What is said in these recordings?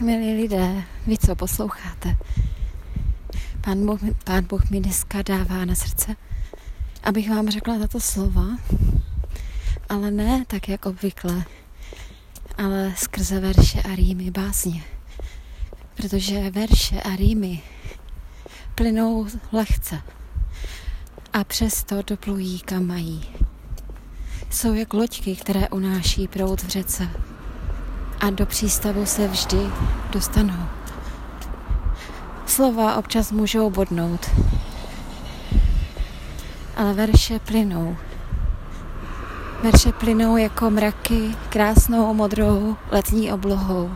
Milí lidé, vy co posloucháte? Pán Bůh, pán Bůh mi dneska dává na srdce, abych vám řekla tato slova, ale ne tak, jak obvykle, ale skrze verše a rýmy básně. Protože verše a rýmy plynou lehce a přesto doplují kam mají. Jsou jak loďky, které unáší proud v řece a do přístavu se vždy dostanou. Slova občas můžou bodnout, ale verše plynou. Verše plynou jako mraky krásnou modrou letní oblohou.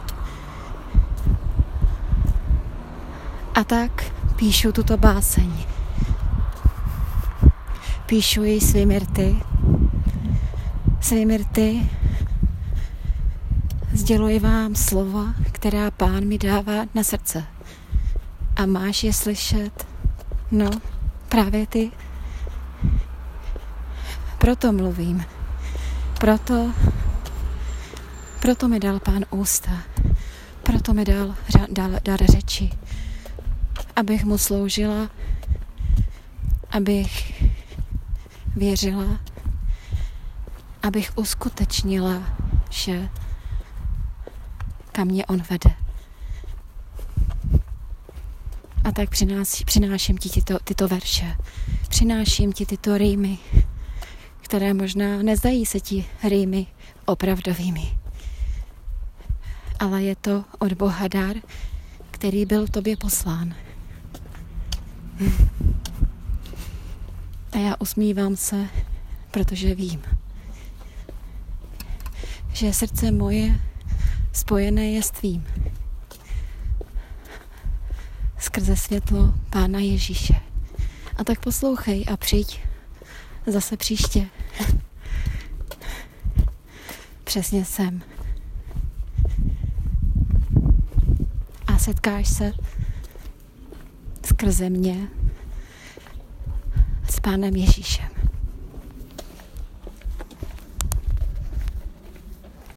A tak píšu tuto báseň. Píšu ji svými rty, svými rty sděluji vám slova, která pán mi dává na srdce. A máš je slyšet? No, právě ty. Proto mluvím. Proto, proto mi dal pán ústa. Proto mi dal, dal dar řeči. Abych mu sloužila, abych věřila, abych uskutečnila vše, kam mě on vede. A tak přináš, přináším ti tyto, tyto verše, přináším ti tyto rýmy, které možná nezdají se ti rýmy opravdovými. Ale je to od Boha dar, který byl tobě poslán. A já usmívám se, protože vím, že srdce moje spojené je s tvým. Skrze světlo Pána Ježíše. A tak poslouchej a přijď zase příště. Přesně sem. A setkáš se skrze mě s Pánem Ježíšem.